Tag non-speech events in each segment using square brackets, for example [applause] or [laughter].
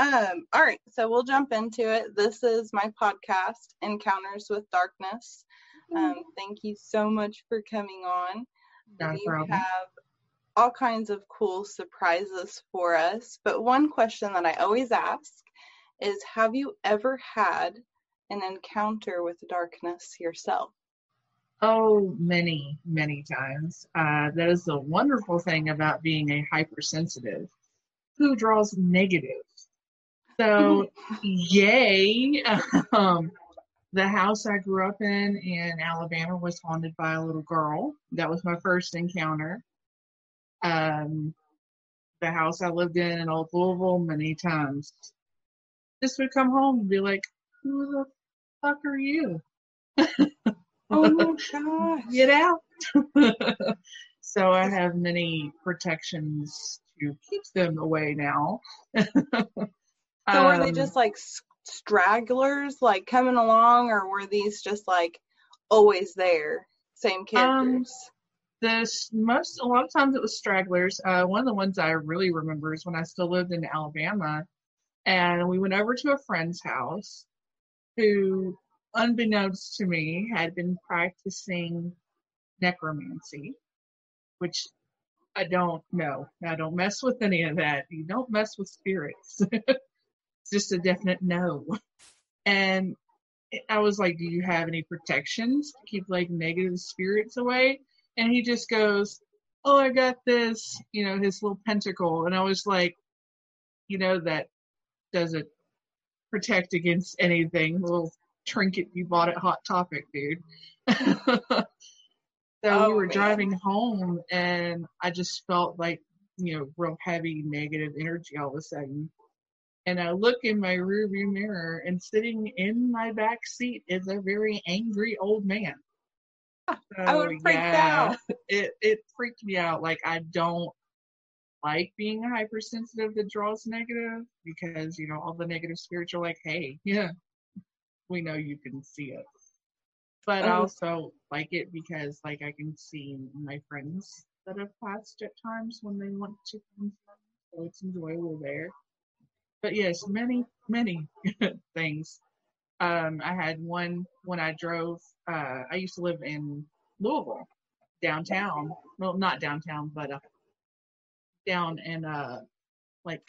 Um, all right, so we'll jump into it. This is my podcast, Encounters with Darkness. Um, thank you so much for coming on. Not a you problem. have all kinds of cool surprises for us, but one question that I always ask is Have you ever had an encounter with darkness yourself? Oh, many, many times. Uh, that is the wonderful thing about being a hypersensitive who draws negative. So, yay. Um, the house I grew up in in Alabama was haunted by a little girl. That was my first encounter. Um, the house I lived in in Old Louisville many times. Just would come home and be like, who the fuck are you? [laughs] Oh my [laughs] gosh. get out. [laughs] so I have many protections to keep them away now. So were they Um, just like stragglers, like coming along, or were these just like always there, same characters? this most a lot of times it was stragglers. Uh, one of the ones I really remember is when I still lived in Alabama, and we went over to a friend's house, who, unbeknownst to me, had been practicing necromancy, which I don't know. I don't mess with any of that. You don't mess with spirits. [laughs] just a definite no. And I was like, Do you have any protections to keep like negative spirits away? And he just goes, Oh, I got this, you know, his little pentacle. And I was like, You know, that doesn't protect against anything. Little trinket you bought at Hot Topic, dude. [laughs] so Oh, we were man. driving home and I just felt like, you know, real heavy negative energy all of a sudden. And I look in my rearview mirror and sitting in my back seat is a very angry old man. [laughs] I would So, freaked yeah, out. It it freaked me out. Like I don't like being hypersensitive that draws negative because, you know, all the negative spirits are like, hey, [laughs] yeah, we know you can see it. But I Oh. also like it because like I can see my friends that have passed at times when they want to come so it's enjoyable there. But yes, many, many [laughs] things. Um, I had one when I drove. Uh, I used to live in Louisville, downtown. Well, not downtown, but uh, down in uh, like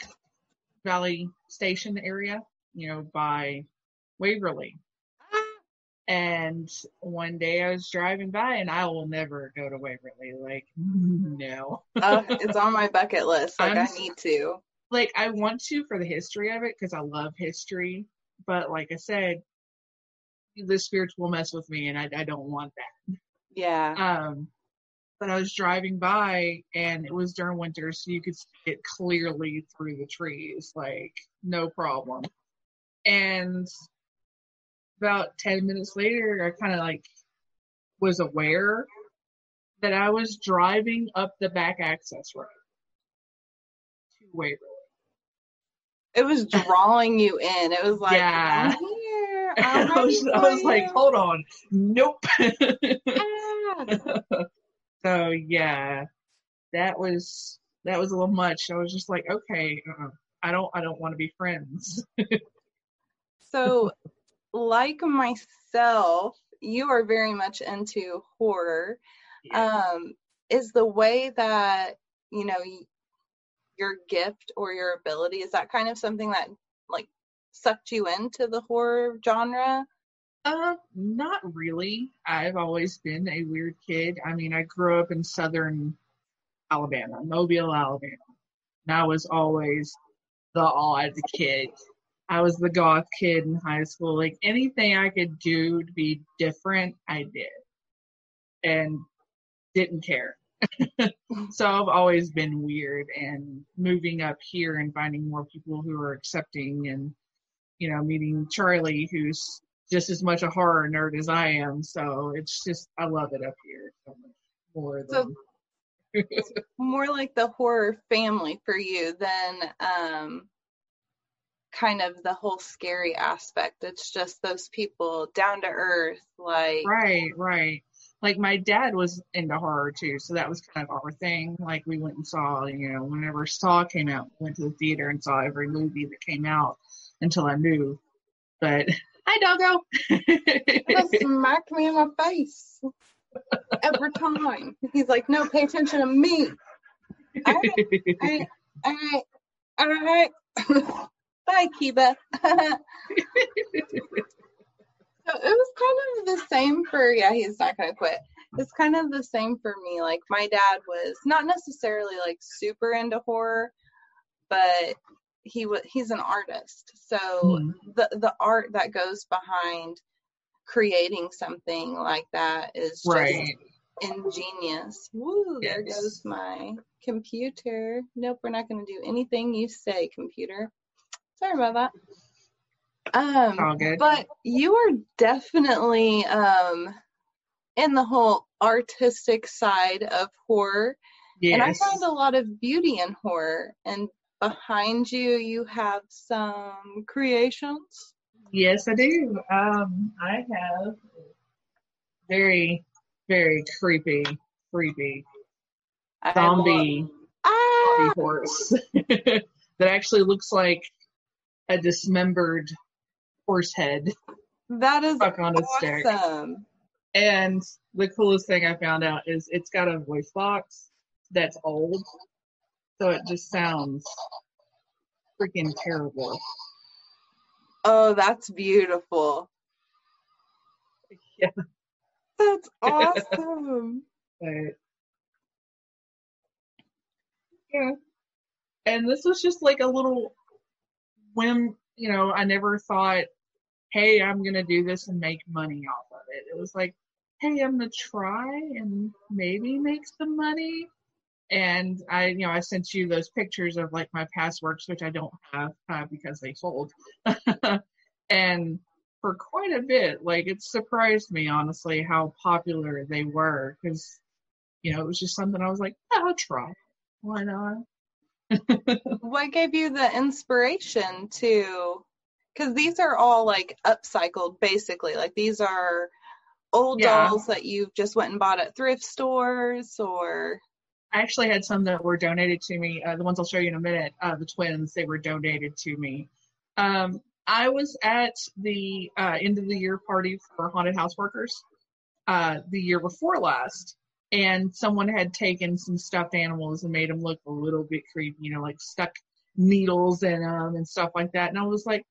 Valley Station area. You know, by Waverly. And one day I was driving by, and I will never go to Waverly. Like, [laughs] no. Uh, it's on my bucket list. Like I'm I need to. Like I want to for the history of it because I love history, but like I said, the spirits will mess with me, and I, I don't want that. Yeah. Um, but I was driving by, and it was during winter, so you could see it clearly through the trees, like no problem. And about ten minutes later, I kind of like was aware that I was driving up the back access road to Waverly. It was drawing you in. It was like, Yeah. I'm here. [laughs] I was, I was like, hold on, nope. Ah. [laughs] so yeah, that was that was a little much. I was just like, okay, uh-uh. I don't I don't want to be friends. So, like myself, you are very much into horror. Um, is the way that you know your gift or your ability is that kind of something that like sucked you into the horror genre? Uh, not really. I've always been a weird kid. I mean, I grew up in southern Alabama, Mobile, Alabama. And I was always the odd kid. I was the goth kid in high school. Like anything I could do to be different, I did. And didn't care. So I've always been weird and moving up here and finding more people who are accepting and, you know, meeting Charlie who's just as much a horror nerd as I am. So it's just, I love it up here so much more So- than. [laughs] More like the horror family for you than um kind of the whole scary aspect. It's just those people down to earth, like Right, right. Like my dad was into horror too, so that was kind of our thing. Like we went and saw, you know, whenever Saw came out, went to the theater and saw every movie that came out until I moved. But [laughs] hi, doggo. smack me in my face every time. He's like, no, pay attention to me. All right, all right. Bye, Kiba. [laughs] So it was the same for yeah he's not gonna quit. It's kind of the same for me. Like my dad was not necessarily like super into horror but he was he's an artist. So mm. the the art that goes behind creating something like that is just right. ingenious. Woo, yes. there goes my computer. Nope we're not to do anything you say computer. Sorry about that um, All good. But you are definitely um, in the whole artistic side of horror. Yes. And I find a lot of beauty in horror. And behind you, you have some creations. Yes, I do. Um, I have very, very creepy, creepy zombie, ah! zombie horse [laughs] that actually looks like a dismembered horse head. That is stuck on a stick. And the coolest thing I found out is it's got a voice box that's old, so it just sounds freaking terrible. Oh, that's beautiful. Yeah. That's [laughs] awesome. but, yeah. And this was just like a little whim, you know, I never thought hey, I'm going to do this and make money off of it. It was like, hey, I'm going to try and maybe make some money. And I, you know, I sent you those pictures of like my past works, which I don't have uh, because they sold. [laughs] and for quite a bit, like it surprised me, honestly, how popular they were because, you know, it was just something I was like, I'll try. Why not? [laughs] what gave you the inspiration to because these are all like upcycled basically like these are old yeah. dolls that you've just went and bought at thrift stores or i actually had some that were donated to me uh, the ones i'll show you in a minute uh, the twins they were donated to me um, i was at the uh, end of the year party for haunted house workers uh, the year before last and someone had taken some stuffed animals and made them look a little bit creepy you know like stuck needles in them and stuff like that and i was like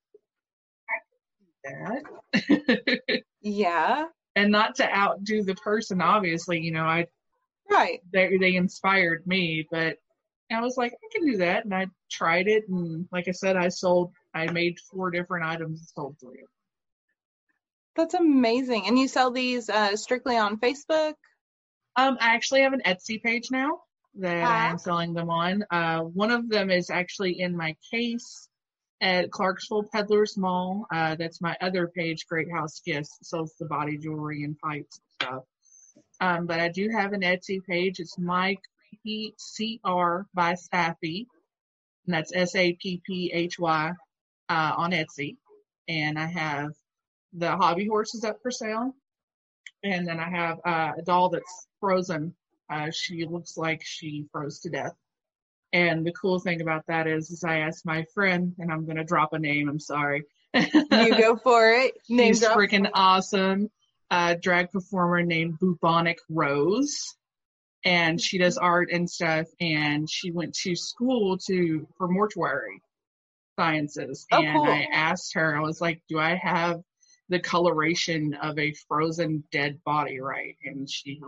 that. [laughs] yeah. And not to outdo the person, obviously, you know, I right they they inspired me, but I was like, I can do that, and I tried it, and like I said, I sold, I made four different items and sold three. That's amazing. And you sell these uh, strictly on Facebook? Um, I actually have an Etsy page now that I'm selling them on. Uh, one of them is actually in my case at Clarksville Peddlers Mall. Uh, that's my other page, Great House Gifts, sells the body jewelry and pipes and stuff. Um, but I do have an Etsy page. It's my creepy CR by Sapphy, and that's S A P P H Y uh, on Etsy. And I have the hobby horses up for sale, and then I have uh, a doll that's frozen. Uh, she looks like she froze to death. And the cool thing about that is, is I asked my friend, and I'm gonna drop a name. I'm sorry. you go [laughs] for it. Name She's freaking awesome. Uh, drag performer named Bubonic Rose, and she does art and stuff. And she went to school to for mortuary sciences. Oh, and cool. I asked her, I was like, "Do I have the coloration of a frozen dead body right?" And she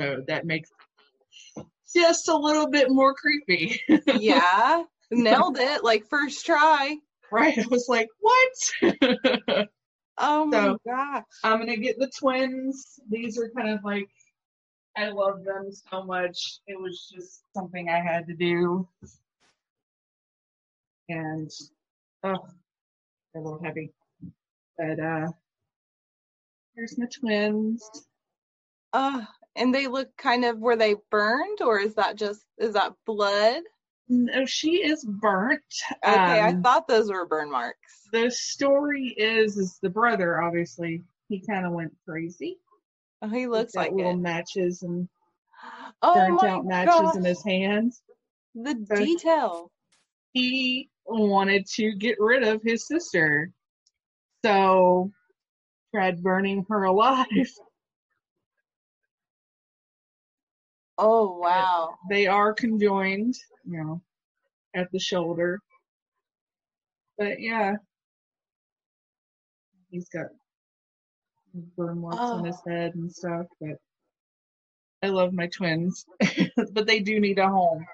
so that makes just a little bit more creepy. [laughs] yeah, nailed it. Like first try. Right. I was like, what? [laughs] oh my so, gosh. I'm gonna get the twins. These are kind of like I love them so much. It was just something I had to do. And oh they're a little heavy. But uh here's my twins. Uh and they look kind of were they burned or is that just is that blood? No, she is burnt. Okay, um, I thought those were burn marks. The story is is the brother obviously he kind of went crazy Oh, he looks like little it. matches and Oh burnt out matches gosh, in his hands. the So detail. he wanted to get rid of his sister. So tried burning her [laughs] alive. Oh wow. they are conjoined, you know, at the shoulder. But yeah, he's got burn marks on his Oh, head and stuff. But I love my twins, [laughs] but they do need a home.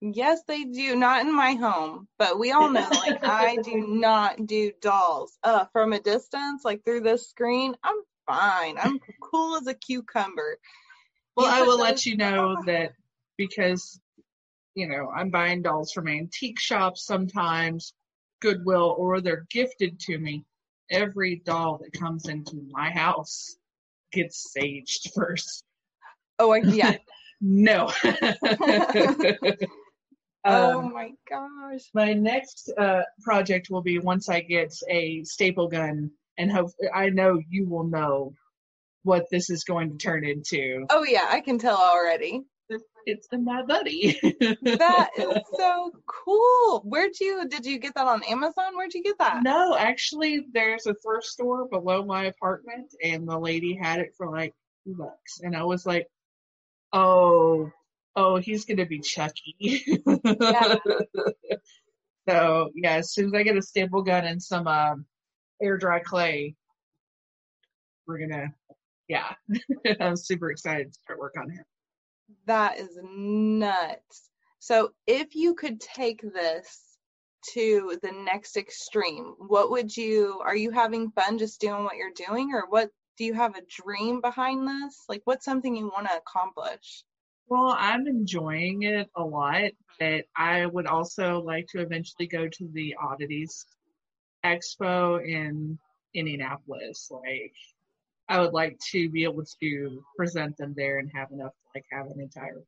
yes, they do. Not in my home, but we all know, like, [laughs] I do not do dolls. Uh, from a distance, like through this screen, I'm fine. I'm cool as a cucumber. Well, I will let you know that because, you know, I'm buying dolls from antique shops sometimes, Goodwill, or they're gifted to me. Every doll that comes into my house gets saged first. oh, I, yeah. [laughs] no. [laughs] Oh um, my gosh. my next uh, project will be once I get a staple gun, and hope I know you will know what this is going to turn into. Oh yeah, I can tell already. It's in my buddy. That is [laughs] so cool. Where'd you, did you get that on Amazon? Where'd you get that? no, actually, there's a thrift store below my apartment, and the lady had it for like two bucks, and I was like, oh. Oh, he's gonna be Chucky. Yeah. [laughs] so yeah, as soon as I get a staple gun and some um, air dry clay, we're gonna yeah. [laughs] I'm super excited to start work on him. That is nuts. So if you could take this to the next extreme, what would you, are you having fun just doing what you're doing or what, do you have a dream behind this? Like what's something you want to accomplish? Well, I'm enjoying it a lot, but I would also like to eventually go to the Oddities Expo in Indianapolis. Like, I would like to be able to present them there and have enough to like have an entire.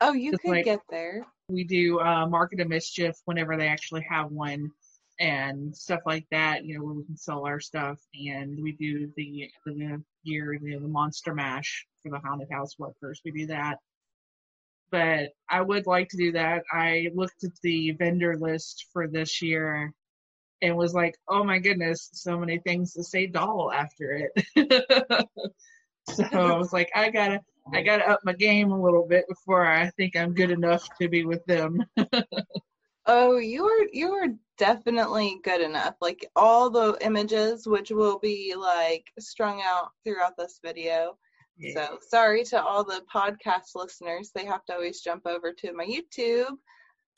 Oh, you could like get there. we do uh, Market of Mischief whenever they actually have one and stuff like that. You know, where we can sell our stuff, and we do the the year you know, the Monster Mash for the haunted house workers. We do that. But I would like to do that. I looked at the vendor list for this year and was like, oh my goodness, so many things to say doll after it. [laughs] so I was like, I gotta, I gotta up my game a little bit before I think I'm good enough to be with them. [laughs] Oh, you are you are definitely good enough. Like all the images, which will be like strung out throughout this video. Yeah. So sorry to all the podcast listeners. They have to always jump over to my YouTube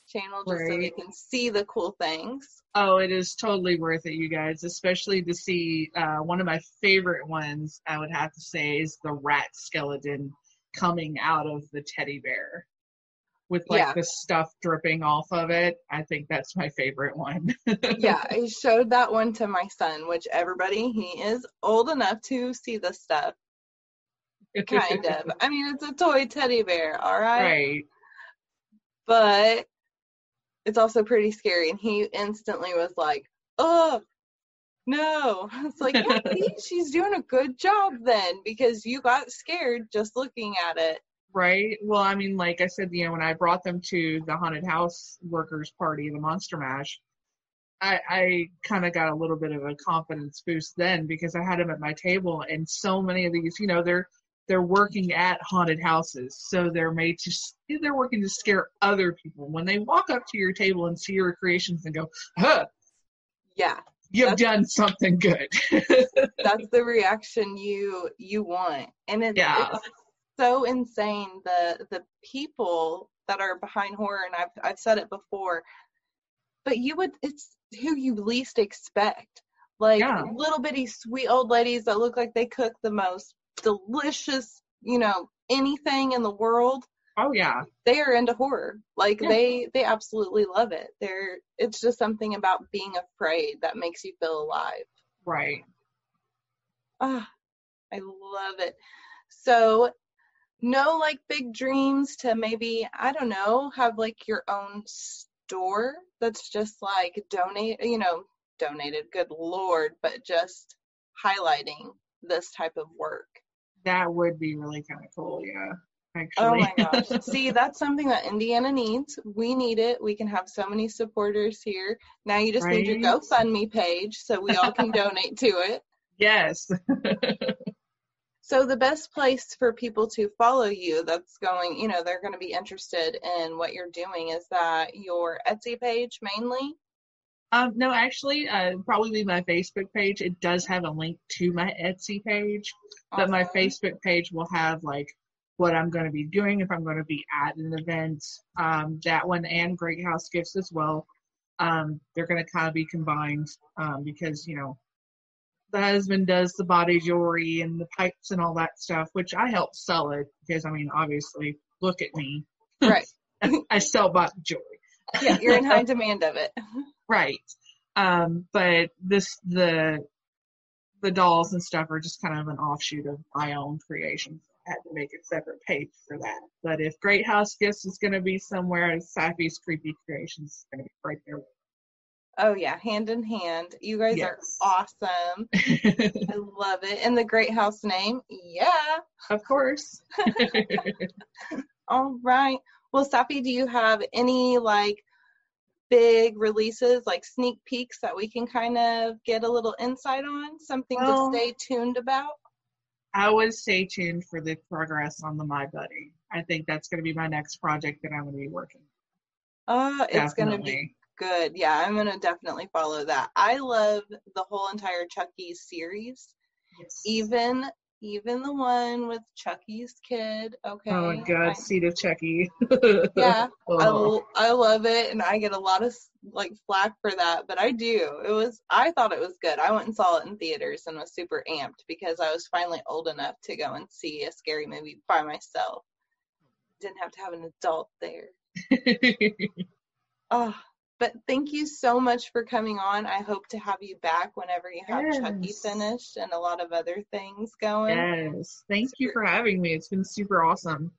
channel just so they can see the cool things. Oh, it is totally worth it, you guys, especially to see uh, one of my favorite ones, I would have to say, is the rat skeleton coming out of the teddy bear with like Yeah. the stuff dripping off of it. I think that's my favorite one. [laughs] Yeah, I showed that one to my son, which everybody, he is old enough to see the stuff. Kind of. [laughs] I mean, it's a toy teddy bear, all right? right. But it's also pretty scary. And he instantly was like, oh, no. [laughs] It's like, yeah, [laughs] see, she's doing a good job then because you got scared just looking at it. Right. Well, I mean, like I said, you know, when I brought them to the haunted house workers party, the Monster Mash, I, I kind of got a little bit of a confidence boost then because I had them at my table, and so many of these, you know, they're they're working at haunted houses, so they're made to they're working to scare other people. When they walk up to your table and see your creations and go, "Huh, Yeah, you've done something good." [laughs] that's the reaction you you want. And it's, Yeah. it's so insane the the people that are behind horror and I've I've said it before. But you would it's who you least expect. Like Yeah. little bitty sweet old ladies that look like they cook the most delicious, you know, anything in the world. oh yeah, They are into horror. Like Yeah. they they absolutely love it. They're it's just something about being afraid that makes you feel alive. right. Ah, I love it. So, no like big dreams to maybe, I don't know, have like your own store that's just like donate, you know, donated, good lord, but just highlighting this type of work. That would be really kind of cool. Yeah. Oh actually. Oh my gosh. [laughs] See, that's something that Indiana needs. We need it. We can have so many supporters here. Now you just right? need your GoFundMe page so we all can donate to it. [laughs] Yes. [laughs] so the best place for people to follow you that's going, you know, they're going to be interested in what you're doing is that your Etsy page mainly? Um, no, actually, uh, probably be my Facebook page. It does have a link to my Etsy page, awesome. but my Facebook page will have like what I'm going to be doing if I'm going to be at an event. Um, that one and Great House Gifts as well. Um, they're going to kind of be combined um, because, you know, the husband does the body jewelry and the pipes and all that stuff, which I help sell it because, I mean, obviously, look at me. Right. [laughs] I sell body jewelry. yeah, you're in [laughs] high demand of it. Right. Um, but this, the, the dolls and stuff are just kind of an offshoot of my own creations I had to make a separate page for that. But if Great House Gifts is going to be somewhere, Sapphy's Creepy Creations is going to be right there. Oh yeah, hand in hand. You guys yes. are awesome. [laughs] I love it. And the Great House name, yeah. Of course. [laughs] All right. Well, Safi, do you have any like big releases, like sneak peeks that we can kind of get a little insight on? Something well, to stay tuned about? I would stay tuned for the progress on the My Buddy. I think that's going to be my next project that I'm going to be working. Uh, it's going to be good. Yeah, I'm going to definitely follow that. I love the whole entire Chucky's series. Yes. Even even the one with Chucky's kid. Okay. Oh my god, I, seed of Chucky. [laughs] yeah, oh. I, I love it, and I get a lot of like flack for that, but I do. It was I thought it was good. I went and saw it in theaters and was super amped because I was finally old enough to go and see a scary movie by myself. Didn't have to have an adult there. [laughs] oh, but thank you so much for coming on. I hope to have you back whenever you have yes. Chucky finished and a lot of other things going. Yes. Thank you for having me. It's been super awesome.